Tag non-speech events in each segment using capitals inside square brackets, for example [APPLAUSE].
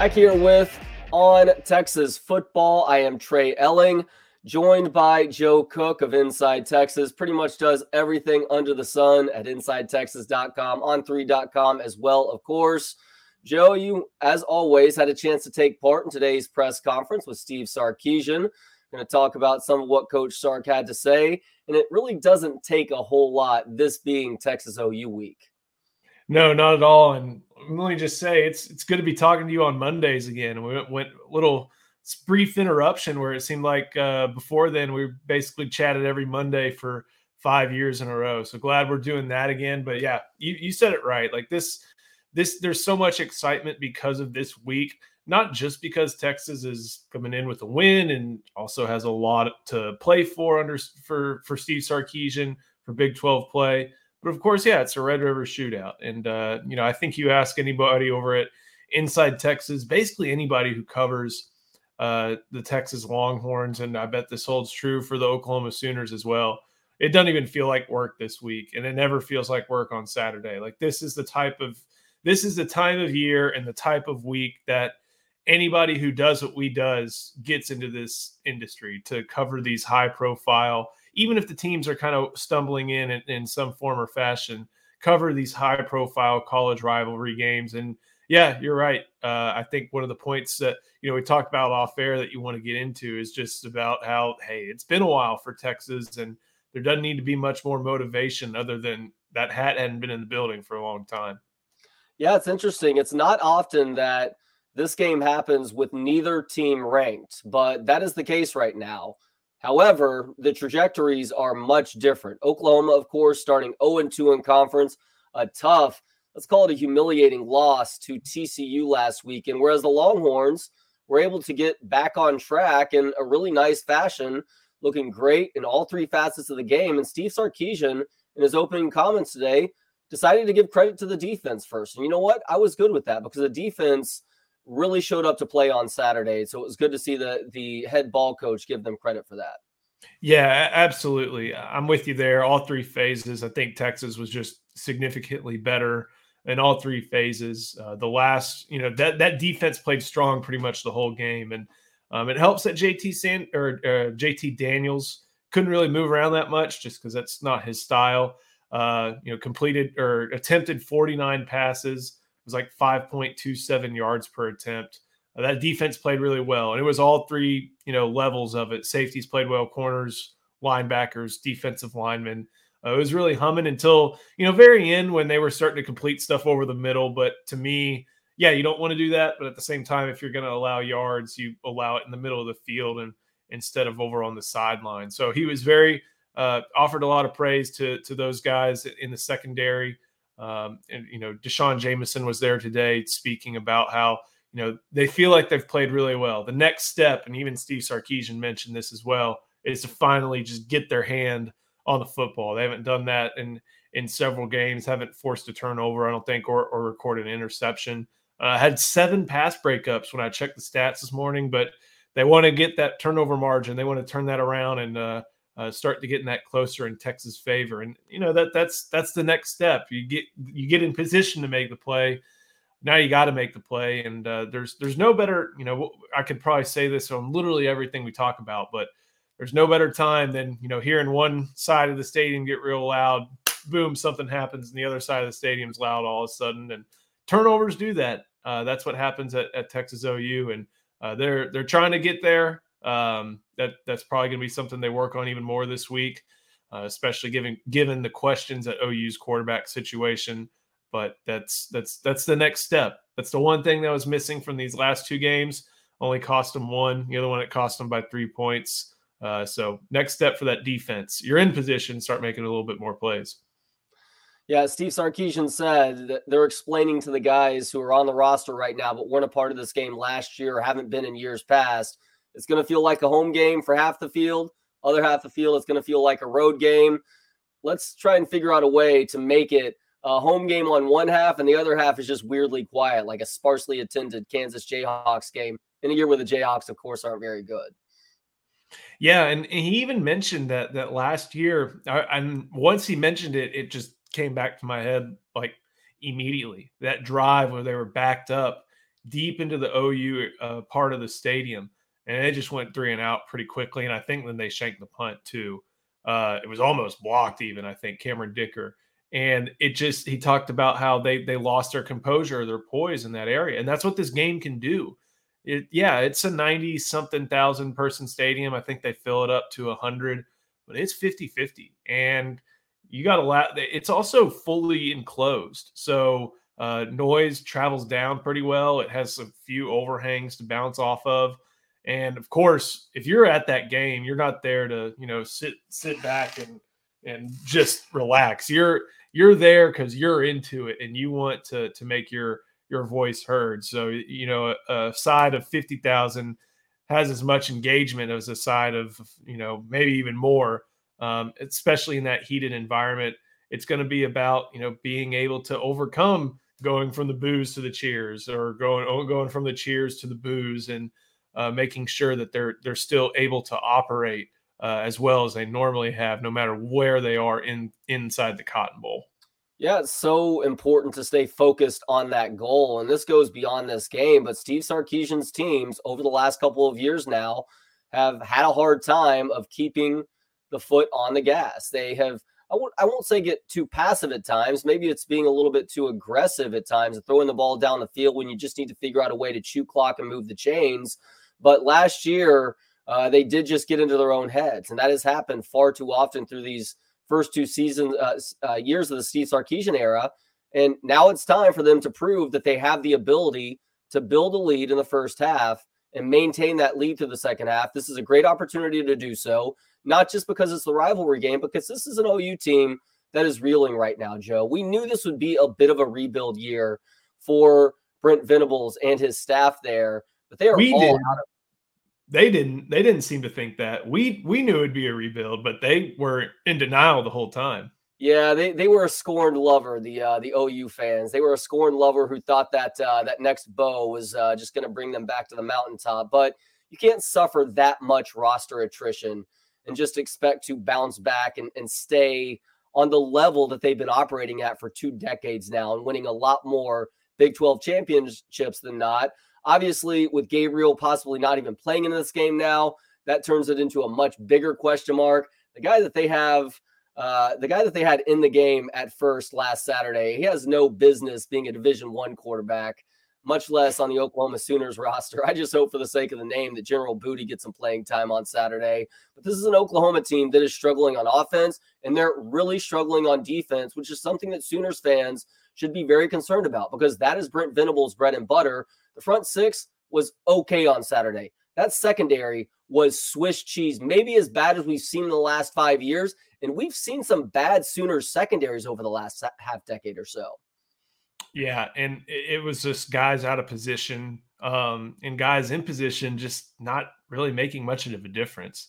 Back here with On Texas Football. I am Trey Elling, joined by Joe Cook of Inside Texas. Pretty much does everything under the sun at InsideTexas.com, on3.com as well, of course. Joe, you, as always, had a chance to take part in today's press conference with Steve Sarkisian. Going to talk about some of what Coach Sark had to say. And it really doesn't take a whole lot, this being Texas OU week. No, not at all. And let me just say, it's it's good to be talking to you on Mondays again. We went, went a little brief interruption where it seemed like uh, before then we basically chatted every Monday for five years in a row. So glad we're doing that again. But yeah, you, you said it right. Like this, this there's so much excitement because of this week. Not just because Texas is coming in with a win and also has a lot to play for under for for Steve Sarkisian for Big 12 play but of course, yeah, it's a Red River shootout. And, uh, you know, I think you ask anybody over at Inside Texas, basically anybody who covers uh, the Texas Longhorns, and I bet this holds true for the Oklahoma Sooners as well. It doesn't even feel like work this week, and it never feels like work on Saturday. Like this is the type of this is the time of year and the type of week that anybody who does what we does gets into this industry to cover these high profile even if the teams are kind of stumbling in, in in, some form or fashion, cover these high profile college rivalry games. And yeah, you're right. Uh, I think one of the points that you know we talked about off air that you want to get into is just about how hey, it's been a while for Texas, and there doesn't need to be much more motivation other than that hat hadn't been in the building for a long time. Yeah, it's interesting. It's not often that this game happens with neither team ranked, but that is the case right now. However, the trajectories are much different. Oklahoma, of course, starting 0 2 in conference, a tough, let's call it a humiliating loss to TCU last week. And Whereas the Longhorns were able to get back on track in a really nice fashion, looking great in all three facets of the game. And Steve Sarkisian, in his opening comments today, decided to give credit to the defense first. And you know what? I was good with that because the defense really showed up to play on Saturday. So it was good to see the the head ball coach give them credit for that. Yeah, absolutely. I'm with you there. All three phases. I think Texas was just significantly better in all three phases. Uh, the last, you know, that that defense played strong pretty much the whole game, and um, it helps that JT Sand or uh, JT Daniels couldn't really move around that much just because that's not his style. Uh, you know, completed or attempted 49 passes was like 5.27 yards per attempt. Uh, that defense played really well, and it was all three you know levels of it. Safeties played well, corners, linebackers, defensive linemen. Uh, it was really humming until you know very end when they were starting to complete stuff over the middle. But to me, yeah, you don't want to do that. But at the same time, if you're going to allow yards, you allow it in the middle of the field and instead of over on the sideline. So he was very uh, offered a lot of praise to to those guys in the secondary. Um, and you know, D'Shawn Jamison was there today speaking about how you know they feel like they've played really well. The next step, and even Steve Sarkisian mentioned this as well, is to finally just get their hand on the football. They haven't done that in in several games. Haven't forced a turnover, I don't think, or, or recorded an interception. Uh, had seven pass breakups when I checked the stats this morning, but they want to get that turnover margin. They want to turn that around and uh, uh, start to getting that closer in Texas' favor. And you know that that's that's the next step. You get you get in position to make the play. Now you got to make the play, and uh, there's there's no better. You know, I could probably say this on literally everything we talk about, but there's no better time than you know hearing one side of the stadium get real loud. Boom, something happens, and the other side of the stadium's loud all of a sudden, and turnovers do that. Uh, that's what happens at, at Texas OU, and uh, they're they're trying to get there. Um, that that's probably going to be something they work on even more this week, uh, especially given given the questions at OU's quarterback situation. But that's that's that's the next step. That's the one thing that was missing from these last two games. Only cost them one. The other one it cost them by three points. Uh, so next step for that defense, you're in position, start making a little bit more plays. Yeah, Steve Sarkisian said that they're explaining to the guys who are on the roster right now, but weren't a part of this game last year or haven't been in years past it's going to feel like a home game for half the field. Other half the field, it's going to feel like a road game. Let's try and figure out a way to make it a home game on one half, and the other half is just weirdly quiet, like a sparsely attended Kansas Jayhawks game in a year where the Jayhawks, of course, aren't very good. Yeah, and, he even mentioned that that last year, and once he mentioned it, it just came back to my head like immediately. That drive where they were backed up deep into the OU uh, part of the stadium, and they just went three and out pretty quickly. And I think then they shanked the punt too. Uh, it was almost blocked, even I think Cameron Dicker, and it just he talked about how they they lost their composure, their poise in that area, and that's what this game can do. It, yeah, it's a 90 something thousand person stadium. I think they fill it up to 100, but it's 50 50. And you got a lot, it's also fully enclosed. So uh, noise travels down pretty well. It has a few overhangs to bounce off of. And of course, if you're at that game, you're not there to, you know, sit sit back and and just relax. You're you're there because you're into it and you want to to make your your voice heard. So you know, a, a side of fifty thousand has as much engagement as a side of you know maybe even more, um, especially in that heated environment. It's going to be about you know being able to overcome going from the boos to the cheers or going oh, going from the cheers to the boos and uh, making sure that they're they're still able to operate uh, as well as they normally have, no matter where they are in inside the Cotton Bowl. Yeah, it's so important to stay focused on that goal. And this goes beyond this game. But Steve Sarkisian's teams over the last couple of years now have had a hard time of keeping the foot on the gas. They have, I won't, I won't say get too passive at times. Maybe it's being a little bit too aggressive at times, throwing the ball down the field when you just need to figure out a way to chew clock and move the chains. But last year, uh, they did just get into their own heads. And that has happened far too often through these first two seasons uh, uh, years of the Steve Sarkisian era, and now it's time for them to prove that they have the ability to build a lead in the first half and maintain that lead through the second half. This is a great opportunity to do so, not just because it's the rivalry game, but because this is an OU team that is reeling right now, Joe. We knew this would be a bit of a rebuild year for Brent Venables and his staff there, but they are we all did. out of they didn't they didn't seem to think that. We we knew it'd be a rebuild but they were in denial the whole time. Yeah they, they were a scorned lover the uh, the ou fans. They were a scorned lover who thought that uh, that next bow was uh, just going to bring them back to the mountaintop. But you can't suffer that much roster attrition and just expect to bounce back and, and stay on the level that they've been operating at for two decades now and winning a lot more big 12 championships than not Obviously, with Gabriel possibly not even playing in this game now, that turns it into a much bigger question mark. The guy that they have, uh, the guy that they had in the game at first last Saturday, he has no business being a Division One quarterback, much less on the Oklahoma Sooners roster. [LAUGHS] I just hope, for the sake of the name, that General Booty gets some playing time on Saturday. But this is an Oklahoma team that is struggling on offense, and they're really struggling on defense, which is something that Sooners fans should be very concerned about because that is Brent Venables' bread and butter. The front six was okay on Saturday. That secondary was Swiss cheese, maybe as bad as we've seen in the last five years. And we've seen some bad Sooners secondaries over the last half decade or so. Yeah. And it was just guys out of position um, and guys in position just not really making much of a difference.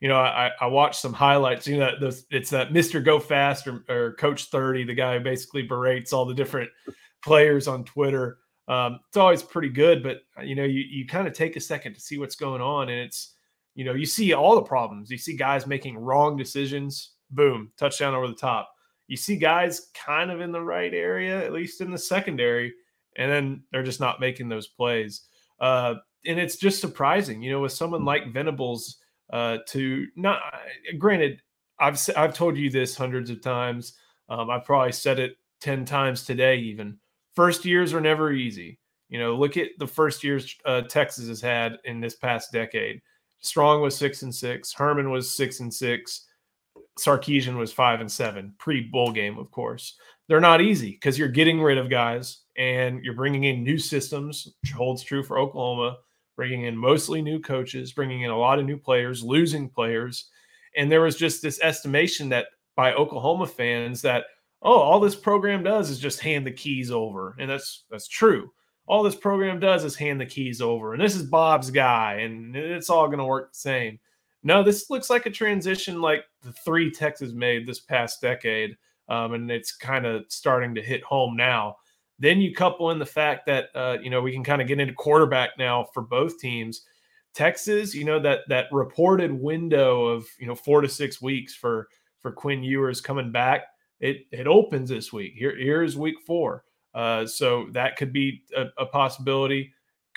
you know, I, I watched some highlights. You know, those, it's that Mr. Go Fast or, or, Coach 30, the guy who basically berates all the different players on Twitter. Um, it's always pretty good, but uh, you know, you, you kind of take a second to see what's going on, and it's you know, you see all the problems. You see guys making wrong decisions, boom, touchdown over the top. You see guys kind of in the right area, at least in the secondary, and then they're just not making those plays. Uh, and it's just surprising, you know, with someone like Venables uh, to not granted I've I've told you this hundreds of times. Um, I've probably said it 10 times today even. First years are never easy. You know, look at the first years uh, Texas has had in this past decade. Strong was 6 and 6, Herman was 6 and 6, Sarkisian was 5 and 7, pre bowl game of course. They're not easy because you're getting rid of guys and you're bringing in new systems, which holds true for Oklahoma bringing in mostly new coaches, bringing in a lot of new players, losing players. And there was just this estimation that by Oklahoma fans that, oh, all this program does is just hand the keys over. And that's that's true. all this program does is hand the keys over, and this is Bob's guy, and it's all going to work the same. No, this looks like a transition like the three Texas made this past decade, um, and it's kind of starting to hit home now. Then you couple in the fact that uh, you know we can kind of get into quarterback now for both teams. Texas, you know that that reported window of you know four to six weeks for for Quinn Ewers coming back. It it opens this week. Here here's week four. Uh, so that could be a, a possibility.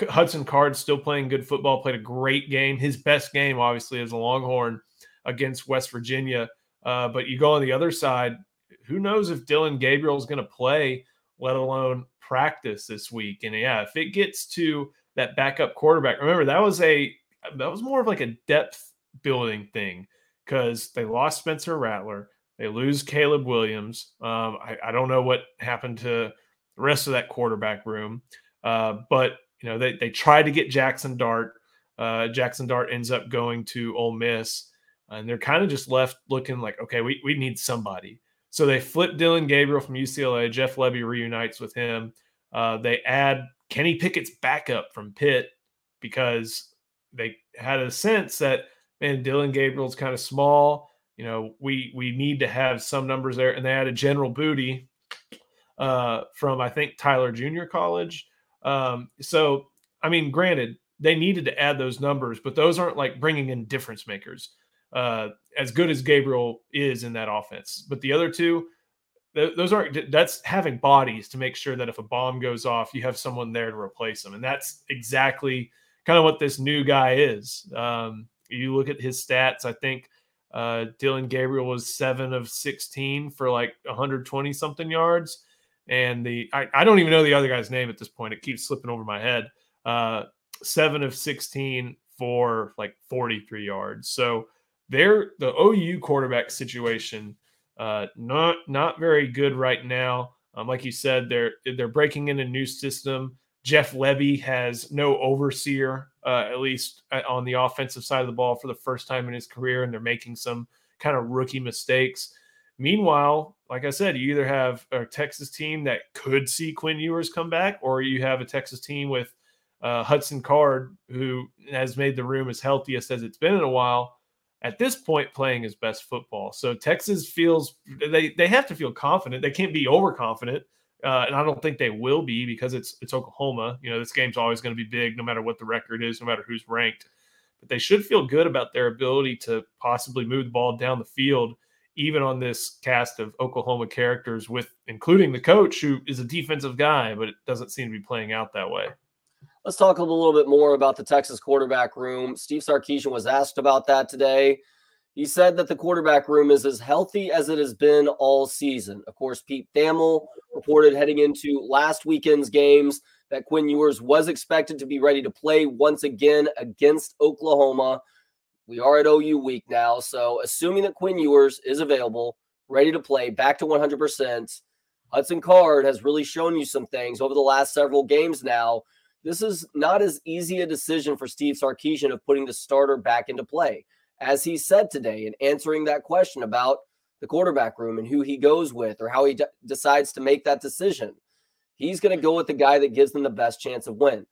Hudson Card still playing good football, played a great game. His best game, obviously, as a Longhorn against West Virginia. Uh, but you go on the other side, who knows if Dillon Gabriel is going to play, let alone practice this week. And yeah, if it gets to that backup quarterback, remember that was a that was more of like a depth building thing because they lost Spencer Rattler, they lose Caleb Williams. Um, I, I, don't know what happened to the rest of that quarterback room, uh, but you know, they they tried to get Jackson Dart. Uh, Jackson Dart ends up going to Ole Miss, and they're kind of just left looking like, okay, we, we need somebody. So they flip Dillon Gabriel from UCLA. Jeff Lebby reunites with him. Uh, they add Kenny Pickett's backup from Pitt because they had a sense that man, Dillon Gabriel's kind of small. You know, we we need to have some numbers there, and they had a General Booty uh, from I think Tyler Junior College. Um, so, I mean, granted, they needed to add those numbers, but those aren't like bringing in difference makers. Uh, as good as Gabriel is in that offense, but the other two, th- those aren't. That's having bodies to make sure that if a bomb goes off, you have someone there to replace them, and that's exactly kind of what this new guy is. Um, you look at his stats. I think uh, Dillon Gabriel was seven of sixteen for like 120 something yards and the I, I don't even know the other guy's name at this point. It keeps slipping over my head. Uh, seven of sixteen for like forty three yards. So they're the OU quarterback situation. Uh, not not very good right now. Um, like you said, they're they're breaking in a new system. Jeff Lebby has no overseer, uh, at least uh, on the offensive side of the ball for the first time in his career, and they're making some kind of rookie mistakes. Meanwhile, like I said, you either have a Texas team that could see Quinn Ewers come back, or you have a Texas team with uh, Hudson Card, who has made the room as healthiest as it's been in a while. At this point, playing his best football. So Texas feels they they have to feel confident. They can't be overconfident, uh, and I don't think they will be because it's it's Oklahoma. You know, this game's always going to be big, no matter what the record is, no matter who's ranked. But they should feel good about their ability to possibly move the ball down the field even on this cast of Oklahoma characters, with including the coach who is a defensive guy, but it doesn't seem to be playing out that way. Let's talk a little bit more about the Texas quarterback room. Steve Sarkisian was asked about that today. He said that the quarterback room is as healthy as it has been all season. Of course, Pete Thamel reported heading into last weekend's games that Quinn Ewers was expected to be ready to play once again against Oklahoma. We are at OU week now. So, assuming that Quinn Ewers is available, ready to play, back to 100%, Hudson Card has really shown you some things over the last several games now. This is not as easy a decision for Steve Sarkisian of putting the starter back into play. As he said today in answering that question about the quarterback room and who he goes with or how he d- decides to make that decision, he's going to go with the guy that gives them the best chance of win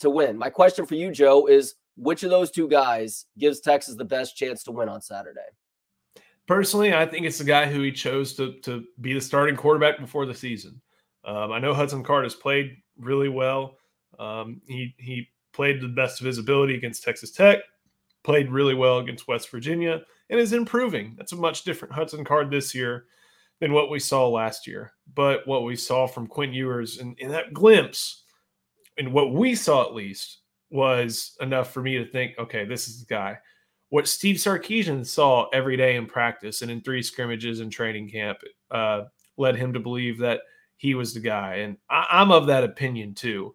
to win. My question for you, Joe, is which of those two guys gives Texas the best chance to win on Saturday? Personally, I think it's the guy who he chose to, to be the starting quarterback before the season. Um, I know Hudson Card has played really well. Um, he he played the best of his ability against Texas Tech, played really well against West Virginia, and is improving. That's a much different Hudson Card this year than what we saw last year. But what we saw from Quinn Ewers and in that glimpse, and what we saw at least, was enough for me to think, okay, this is the guy. What Steve Sarkisian saw every day in practice and in three scrimmages and training camp uh, led him to believe that he was the guy. And I, am of that opinion too,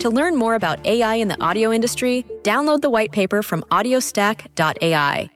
To learn more about AI in the audio industry, download the white paper from audiostack.ai.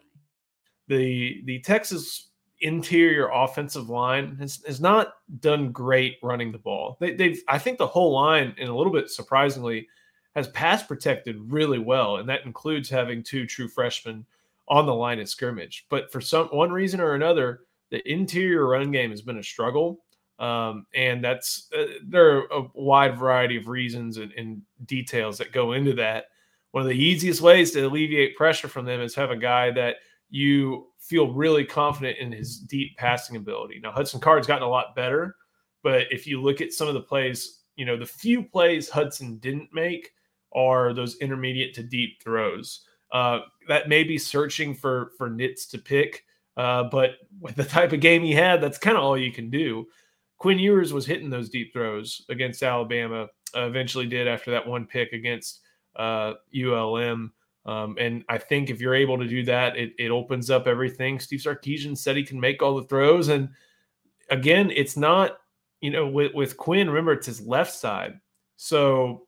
The the Texas interior offensive line has, has not done great running the ball. They, they've I think the whole line, and a little bit surprisingly, has pass protected really well, and that includes having two true freshmen on the line of scrimmage. But for some one reason or another, the interior run game has been a struggle. Um, and that's uh, there are a wide variety of reasons and, and, details that go into that. One of the easiest ways to alleviate pressure from them is have a guy that you feel really confident in his deep passing ability. Now Hudson Card's gotten a lot better, but if you look at some of the plays, you know the few plays Hudson didn't make are those intermediate to deep throws. Uh, that may be searching for for nits to pick, uh, but with the type of game he had, that's kind of all you can do. Quinn Ewers was hitting those deep throws against Alabama. Uh, eventually, did after that one pick against ULM. Uh, um, and I think if you're able to do that, it, it opens up everything. Steve Sarkisian said he can make all the throws. And again, it's not, you know, with, with Quinn, remember it's his left side. So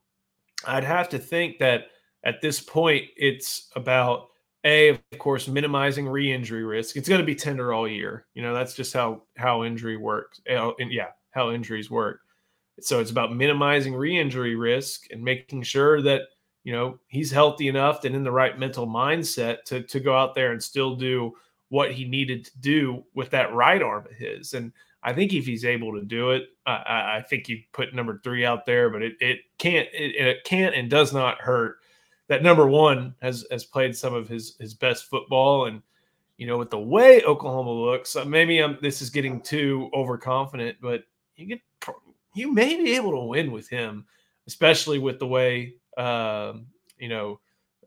I'd have to think that at this point, it's about a, of course, minimizing re-injury risk. It's going to be tender all year. You know, that's just how how injury works. Eh, oh, and yeah, how injuries work. So it's about minimizing re-injury risk and making sure that you know he's healthy enough and in the right mental mindset to to go out there and still do what he needed to do with that right arm of his. And I think if he's able to do it, I, I think you put number three out there, but it it can't it, it can't and does not hurt that number one has has played some of his his best football. And you know with the way Oklahoma looks uh, maybe I'm this is getting too overconfident but you get you may be able to win with him especially with the way uh, you know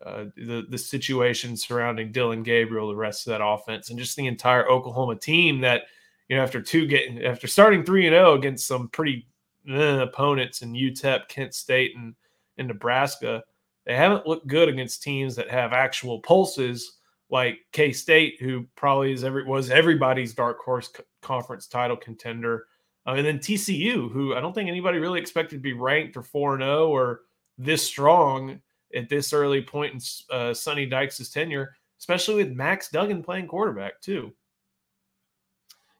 uh, the the situation surrounding Dillon Gabriel the rest of that offense and just the entire Oklahoma team that you know after two getting after starting 3 and 0 against some pretty uh, opponents in UTEP Kent State and in Nebraska they haven't looked good against teams that have actual pulses like K State, who probably is every was everybody's dark horse conference title contender, uh, and then TCU, who I don't think anybody really expected to be ranked or four zero oh or this strong at this early point in uh, Sonny Dykes' tenure, especially with Max Duggan playing quarterback too.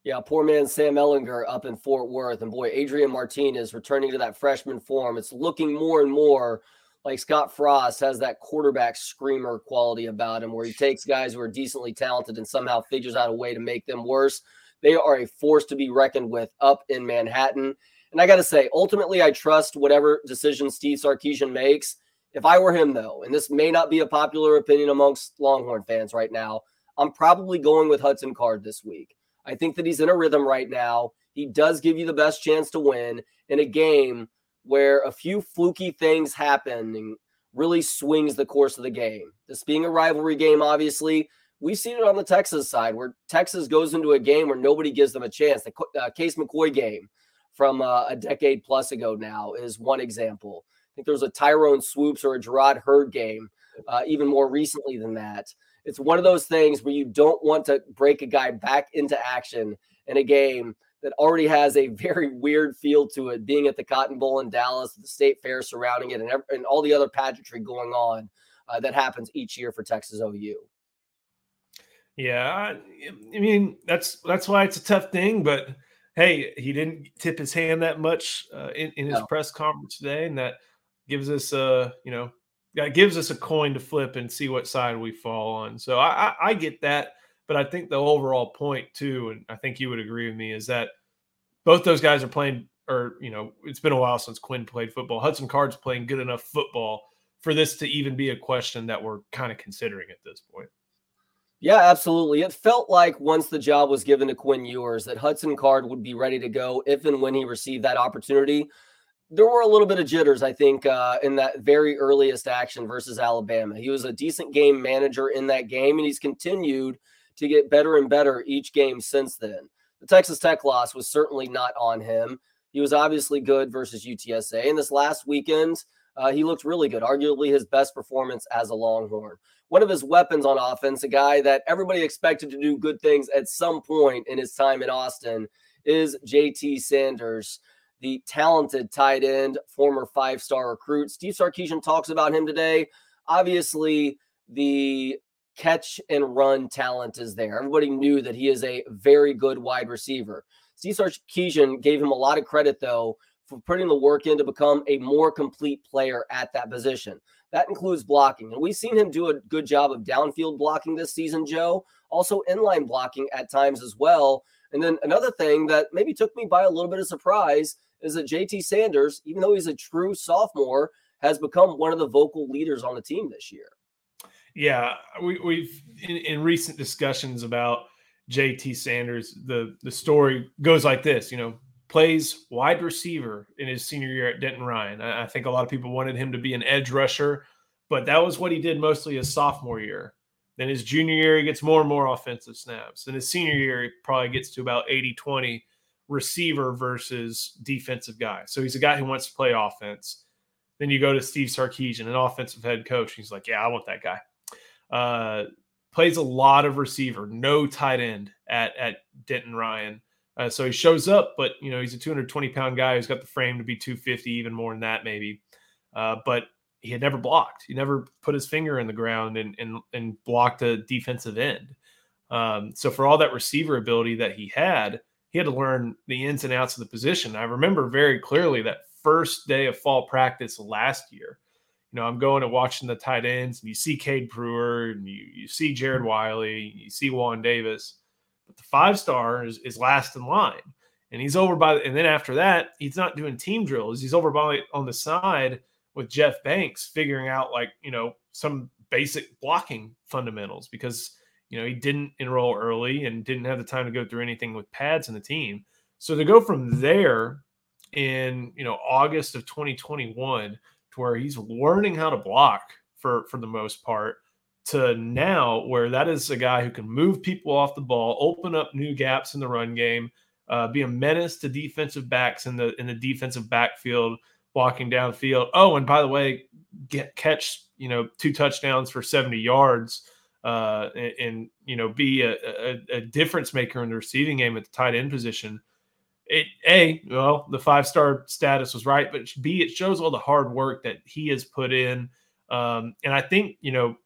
Yeah, poor man Sam Ehlinger up in Fort Worth, and boy, Adrian Martinez returning to that freshman form. It's looking more and more like Scott Frost has that quarterback screamer quality about him where he takes guys who are decently talented and somehow figures out a way to make them worse. They are a force to be reckoned with up in Manhattan. And I got to say, ultimately, I trust whatever decision Steve Sarkisian makes. If I were him, though, and this may not be a popular opinion amongst Longhorn fans right now, I'm probably going with Hudson Card this week. I think that he's in a rhythm right now. He does give you the best chance to win in a game where a few fluky things happen and really swings the course of the game. This being a rivalry game, obviously, we've seen it on the Texas side where Texas goes into a game where nobody gives them a chance. The uh, Case McCoy game from uh, a decade plus ago now is one example. I think there was a Tyrone Swoopes or a Jerrod Heard game uh, even more recently than that. It's one of those things where you don't want to break a guy back into action in a game that already has a very weird feel to it, being at the Cotton Bowl in Dallas, the state fair surrounding it, and, and all the other pageantry going on uh, that happens each year for Texas OU. Yeah, I mean that's that's why it's a tough thing. But hey, he didn't tip his hand that much uh, in, in his no. press conference today, and that gives us a you know that gives us a coin to flip and see what side we fall on. So I, I, I get that. But I think the overall point too, and I think you would agree with me, is that both those guys are playing, or you know, it's been a while since Quinn played football. Hudson Card's playing good enough football for this to even be a question that we're kind of considering at this point. Yeah, absolutely. It felt like once the job was given to Quinn Ewers that Hudson Card would be ready to go if and when he received that opportunity. There were a little bit of jitters, I think, uh, in that very earliest action versus Alabama. He was a decent game manager in that game, and he's continued – to get better and better each game since then. The Texas Tech loss was certainly not on him. He was obviously good versus UTSA. And this last weekend, uh, he looked really good, arguably his best performance as a Longhorn. One of his weapons on offense, a guy that everybody expected to do good things at some point in his time in Austin, is JT Sanders, the talented tight end, former five star recruit. Steve Sarkisian talks about him today. Obviously, the catch and run talent is there. Everybody knew that he is a very good wide receiver. Steve Sarkisian gave him a lot of credit, though, for putting the work in to become a more complete player at that position. That includes blocking. And we've seen him do a good job of downfield blocking this season, Joe. Also, inline blocking at times as well. And then another thing that maybe took me by a little bit of surprise is that JT Sanders, even though he's a true sophomore, has become one of the vocal leaders on the team this year. Yeah, we, we've in, in recent discussions about JT Sanders, the the story goes like this. You know, plays wide receiver in his senior year at Denton Ryan. I, I think a lot of people wanted him to be an edge rusher, but that was what he did mostly his sophomore year. Then his junior year, he gets more and more offensive snaps. Then his senior year, he probably gets to about 80 20 receiver versus defensive guy. So he's a guy who wants to play offense. Then you go to Steve Sarkisian, an offensive head coach. He's like, Yeah, I want that guy. Uh, plays a lot of receiver, no tight end at, at Denton Ryan. Uh, so he shows up, but you know he's a 220 pound guy who's got the frame to be 250, even more than that maybe. Uh, but he had never blocked. He never put his finger in the ground and and, and blocked a defensive end. Um, so for all that receiver ability that he had, he had to learn the ins and outs of the position. I remember very clearly that first day of fall practice last year. Know, I'm going and watching the tight ends, and you see Cade Brewer, and you you see Jared Wiley, you see Juan Davis but the five star is, is last in line. And he's over by, and then after that, he's not doing team drills. He's over by on the side with Jeff Banks, figuring out like, you know, some basic blocking fundamentals because, you know, he didn't enroll early and didn't have the time to go through anything with pads in the team. So to go from there in, you know, August of 2021 to where he's learning how to block for for the most part to now where that is a guy who can move people off the ball, open up new gaps in the run game, uh, be a menace to defensive backs in the in the defensive backfield, walking downfield. Oh, and by the way, get catch you know two touchdowns for seventy yards, uh, and, and you know be a, a, a difference maker in the receiving game at the tight end position. It a well the five star status was right, but b it shows all the hard work that he has put in. Um, and I think you know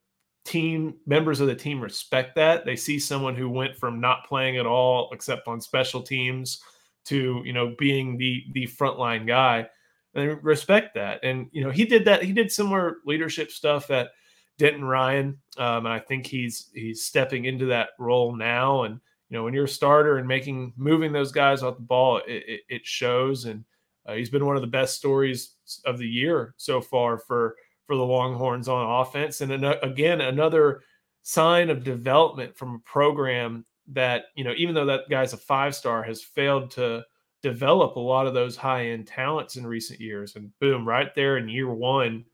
team members of the team respect that. They see someone who went from not playing at all except on special teams to, you know, being the the frontline guy. And they respect that. And you know, he did that. He did similar leadership stuff at Denton Ryan. Um, and I think he's he's stepping into that role now. And you know, when you're a starter and making moving those guys off the ball, it, it, it shows. And uh, he's been one of the best stories of the year so far for for the Longhorns on offense. And an- again, another sign of development from a program that, you know, even though that guy's a five star, has failed to develop a lot of those high end talents in recent years. And boom, right there in year one,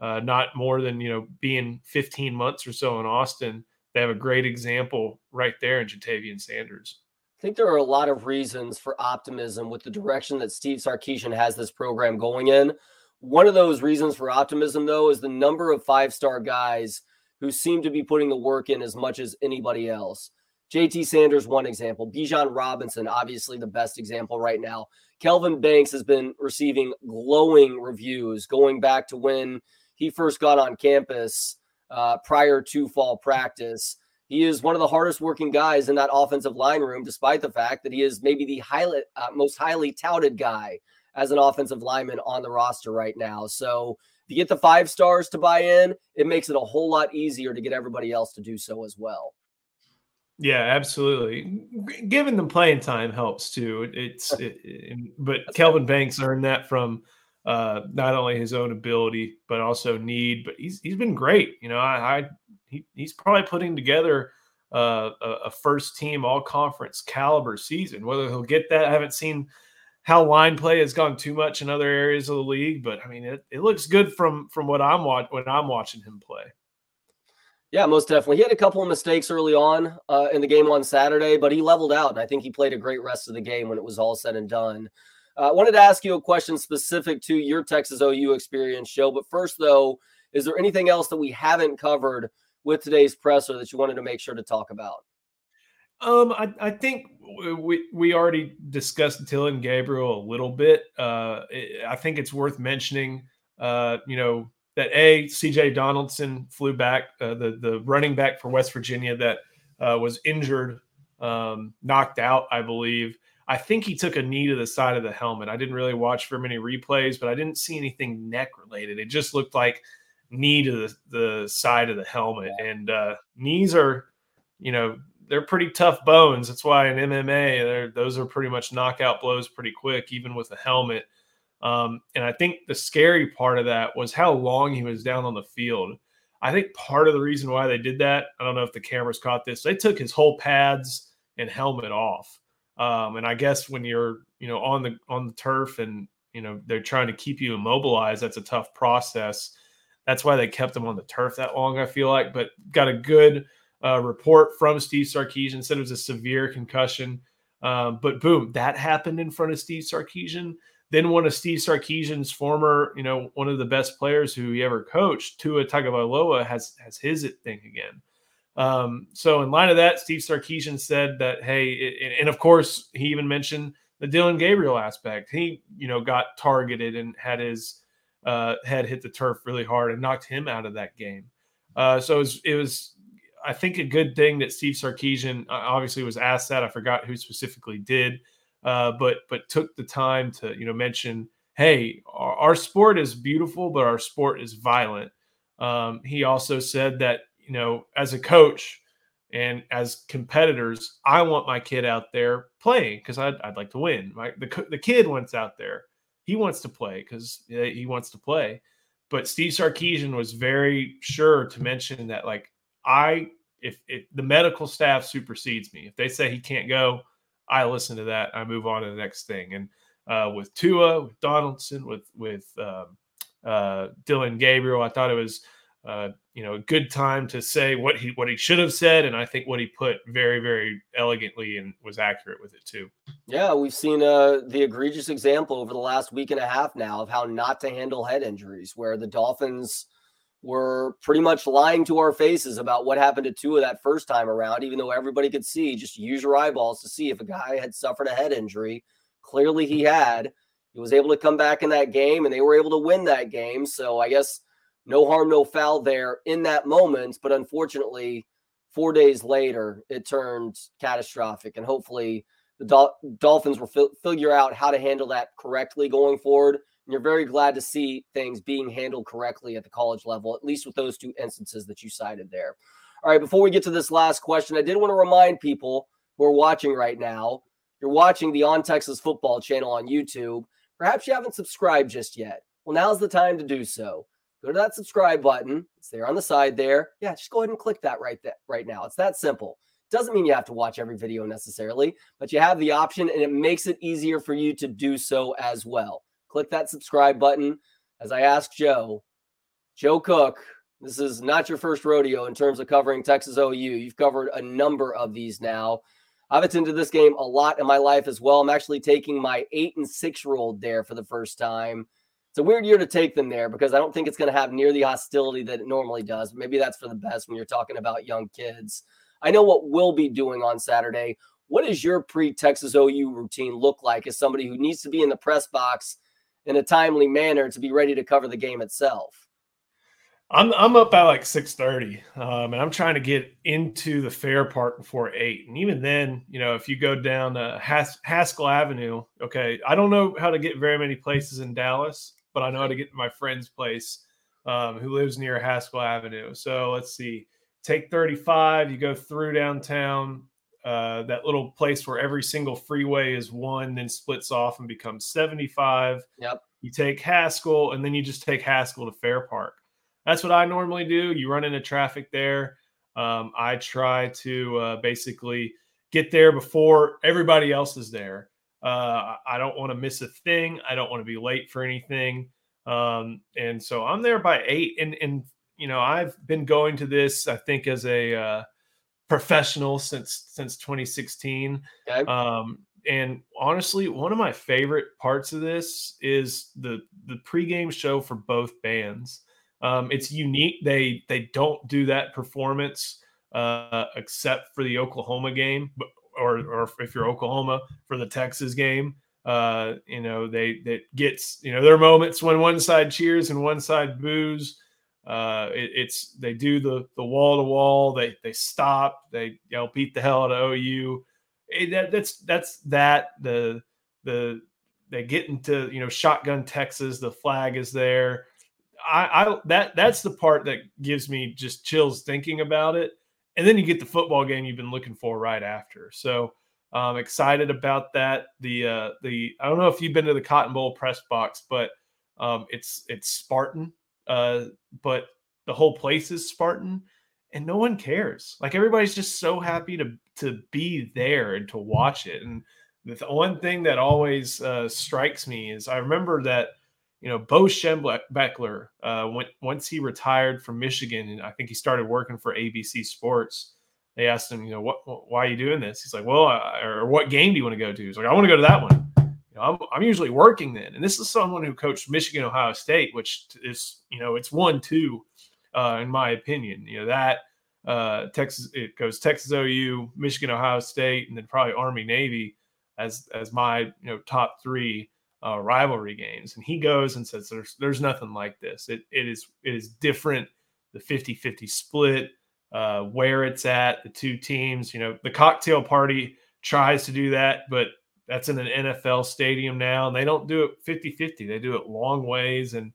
uh, not more than, you know, being 15 months or so in Austin, they have a great example right there in Ja'Tavion Sanders. I think there are a lot of reasons for optimism with the direction that Steve Sarkisian has this program going in. One of those reasons for optimism, though, is the number of five star guys who seem to be putting the work in as much as anybody else. JT Sanders, one example. Bijan Robinson, obviously the best example right now. Kelvin Banks has been receiving glowing reviews going back to when he first got on campus uh, prior to fall practice. He is one of the hardest working guys in that offensive line room, despite the fact that he is maybe the highly, uh, most highly touted guy as an offensive lineman on the roster right now. So if you get the five stars to buy in, it makes it a whole lot easier to get everybody else to do so as well. Yeah, absolutely. Giving them playing time helps too. It's, [LAUGHS] it, it, but Kelvin Banks earned that from uh, not only his own ability but also need. But he's he's been great. You know, I, I he, he's probably putting together uh, a, a first team all conference caliber season. Whether he'll get that, I haven't seen how line play has gone too much in other areas of the league, but I mean it, it looks good from from what I'm watching when I'm watching him play. Yeah, most definitely. He had a couple of mistakes early on uh, in the game on Saturday, but he leveled out, and I think he played a great rest of the game when it was all said and done. Uh, I wanted to ask you a question specific to your Texas OU experience, Joe. But first, though, is there anything else that we haven't covered with today's presser that you wanted to make sure to talk about? Um, I, I think we we already discussed Dillon Gabriel a little bit. Uh, I think it's worth mentioning. Uh, you know that a C.J. Donaldson flew back, uh, the the running back for West Virginia that uh, was injured, um, knocked out, I believe. I think he took a knee to the side of the helmet. I didn't really watch for many replays, but I didn't see anything neck related. It just looked like knee to the, the side of the helmet. And uh, knees are, you know, they're pretty tough bones. That's why in MMA, those are pretty much knockout blows pretty quick, even with a helmet. Um, and I think the scary part of that was how long he was down on the field. I think part of the reason why they did that, I don't know if the cameras caught this, they took his whole pads and helmet off. Um, and I guess when you're, you know, on the on the turf and you know they're trying to keep you immobilized, that's a tough process. That's why they kept him on the turf that long. I feel like, but got a good uh, report from Steve Sarkisian said it was a severe concussion. Um, but boom, that happened in front of Steve Sarkisian. Then one of Steve Sarkisian's former, you know, one of the best players who he ever coached, Tua Tagovailoa, has has his thing again. Um, so in light of that, Steve Sarkisian said that, hey, it, and of course he even mentioned the Dillon Gabriel aspect. He, you know, got targeted and had his uh, head hit the turf really hard and knocked him out of that game. Uh, so it was, it was, I think, a good thing that Steve Sarkisian uh, obviously was asked that. I forgot who specifically did, uh, but but took the time to you know mention, hey, our, our sport is beautiful, but our sport is violent. Um, he also said that you know, as a coach and as competitors, I want my kid out there playing because I'd, I'd like to win. My, the, the kid wants out there. He wants to play because he wants to play. But Steve Sarkisian was very sure to mention that, like, I, if, if the medical staff supersedes me, if they say he can't go, I listen to that. I move on to the next thing. And uh, with Tua, with Donaldson, with with um, uh, Dillon Gabriel, I thought it was uh, you know, a good time to say what he what he should have said, and I think what he put very very elegantly and was accurate with it too. Yeah, we've seen uh, the egregious example over the last week and a half now of how not to handle head injuries, where the Dolphins were pretty much lying to our faces about what happened to Tua that first time around, even though everybody could see. Just use your eyeballs to see if a guy had suffered a head injury. Clearly, he had. He was able to come back in that game, and they were able to win that game. So I guess no harm, no foul there in that moment. But unfortunately, four days later, it turned catastrophic. And hopefully, the Dol- Dolphins will fi- figure out how to handle that correctly going forward. And you're very glad to see things being handled correctly at the college level, at least with those two instances that you cited there. All right, before we get to this last question, I did want to remind people who are watching right now you're watching the On Texas Football channel on YouTube. Perhaps you haven't subscribed just yet. Well, now's the time to do so go to that subscribe button. It's there on the side there. Yeah, just go ahead and click that right there, right now. It's that simple. Doesn't mean you have to watch every video necessarily, but you have the option and it makes it easier for you to do so as well. Click that subscribe button. As I asked Joe, Joe Cook, this is not your first rodeo in terms of covering Texas OU. You've covered a number of these now. I've attended this game a lot in my life as well. I'm actually taking my eight and six year old there for the first time it's a weird year to take them there because I don't think it's going to have near the hostility that it normally does. Maybe that's for the best when you're talking about young kids. I know what we'll be doing on Saturday. What does your pre Texas OU routine look like as somebody who needs to be in the press box in a timely manner to be ready to cover the game itself? I'm I'm up at like six thirty, um, and I'm trying to get into the fair part before eight. And even then, you know, if you go down uh, Has- Haskell Avenue, okay, I don't know how to get very many places in Dallas but I know how to get to my friend's place um, who lives near Haskell Avenue. So let's see, take 35, you go through downtown, uh, that little place where every single freeway is one, then splits off and becomes 75. Yep. You take Haskell, and then you just take Haskell to Fair Park. That's what I normally do. You run into traffic there. Um, I try to uh, basically get there before everybody else is there. Uh, I don't want to miss a thing. I don't want to be late for anything. Um, and so I'm there by eight. And and you know I've been going to this I think as a uh, professional since since 2016. Okay. Um, and honestly, one of my favorite parts of this is the the pregame show for both bands. Um, it's unique. They they don't do that performance uh, except for the Oklahoma game, or or if you're Oklahoma for the Texas game. Uh, you know, they that gets you know there are moments when one side cheers and one side boos. Uh, it, it's they do the the wall to wall. They they stop. They yell beat the hell out of OU. It, that, that's that's that the the they get into you know shotgun Texas. The flag is there. I, I that that's the part that gives me just chills thinking about it. And then you get the football game you've been looking for right after. So I'm excited about that. The uh, the I don't know if you've been to the Cotton Bowl press box, but um, it's it's Spartan, uh, but the whole place is Spartan, and no one cares. Like everybody's just so happy to to be there and to watch it. And the one thing that always uh, strikes me is I remember that you know Bo Schembechler uh, when, once he retired from Michigan, and I think he started working for ABC Sports they asked him, you know, what, why are you doing this? He's like, well, I, or what game do you want to go to? He's like, I want to go to that one. You know, I'm, I'm usually working then. And this is someone who coached Michigan, Ohio State, which is, you know, it's one, two, uh, in my opinion, you know, that, uh, Texas, it goes Texas OU, Michigan, Ohio State, and then probably Army Navy as, as my, you know, top three, uh, rivalry games. And he goes and says, there's, there's nothing like this. It, it is, it is different. The 50, 50 split, uh, where it's at, the two teams. You know, the cocktail party tries to do that, but that's in an NFL stadium now, and they don't do it 50 50. They do it long ways, and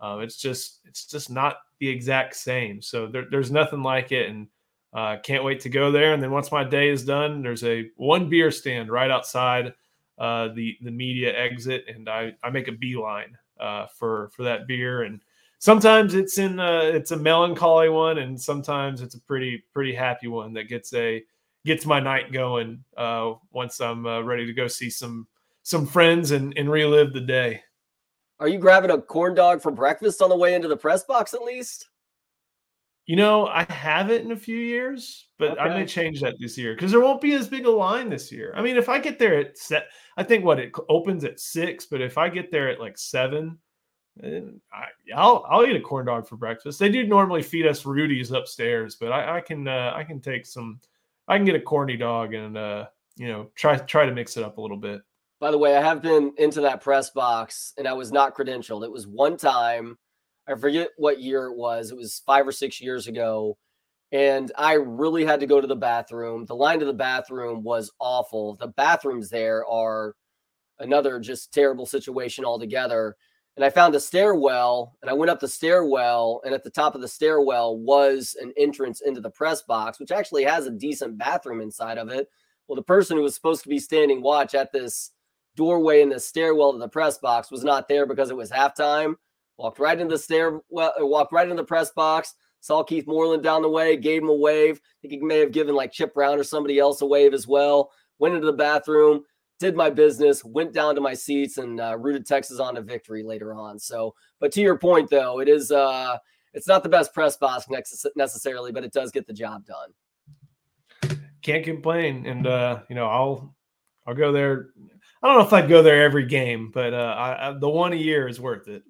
um, it's just it's just not the exact same. So there, there's nothing like it, and uh, can't wait to go there. And then once my day is done, there's a one beer stand right outside uh, the the media exit, and I I make a beeline uh, for for that beer. And sometimes it's in a, it's a melancholy one and sometimes it's a pretty pretty happy one that gets a gets my night going uh, once i'm uh, ready to go see some some friends and, and relive the day. Are you grabbing a corn dog for breakfast on the way into the press box at least you know i haven't in a few years but okay. i may change that this year because there won't be as big a line this year i mean if i get there at set i think what it opens at six but if i get there at like seven and I, will I'll eat a corn dog for breakfast. They do normally feed us Rudy's upstairs, but I, I can uh, I can take some. I can get a corny dog and uh, you know try try to mix it up a little bit. By the way, I have been into that press box and I was not credentialed. It was one time. I forget what year it was. It was five or six years ago. And I really had to go to the bathroom. The line to the bathroom was awful. The bathrooms there are another just terrible situation altogether and I found a stairwell and I went up the stairwell and at the top of the stairwell was an entrance into the press box which actually has a decent bathroom inside of it. Well, the person who was supposed to be standing watch at this doorway in the stairwell to the press box was not there because it was halftime. Walked right into the stairwell, uh, walked right into the press box, saw Keith Moreland down the way, gave him a wave. I think he may have given like Chip Brown or somebody else a wave as well. Went into the bathroom, did my business, went down to my seats, and uh, rooted Texas on a victory later on. So, but to your point, though, it is uh, it's not the best press box necessarily, but it does get the job done. Can't complain, and uh, you know, I'll I'll go there. I don't know if I'd go there every game, but uh, I, I, the one a year is worth it.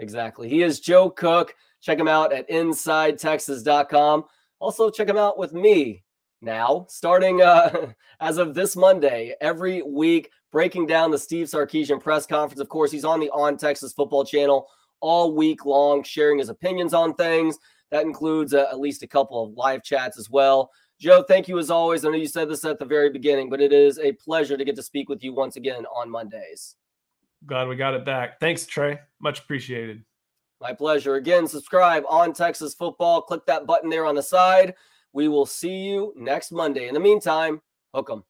Exactly. He is Joe Cook. Check him out at InsideTexas.com. Also, check him out with me now, starting uh, [LAUGHS] as of this Monday, every week, breaking down the Steve Sarkisian press conference. Of course, he's on the On Texas Football channel all week long, sharing his opinions on things. That includes uh, at least a couple of live chats as well. Joe, thank you as always. I know you said this at the very beginning, but it is a pleasure to get to speak with you once again on Mondays. Glad we got it back. Thanks, Trey. Much appreciated. My pleasure. Again, subscribe on Texas Football. Click that button there on the side. We will see you next Monday. In the meantime, hook 'em.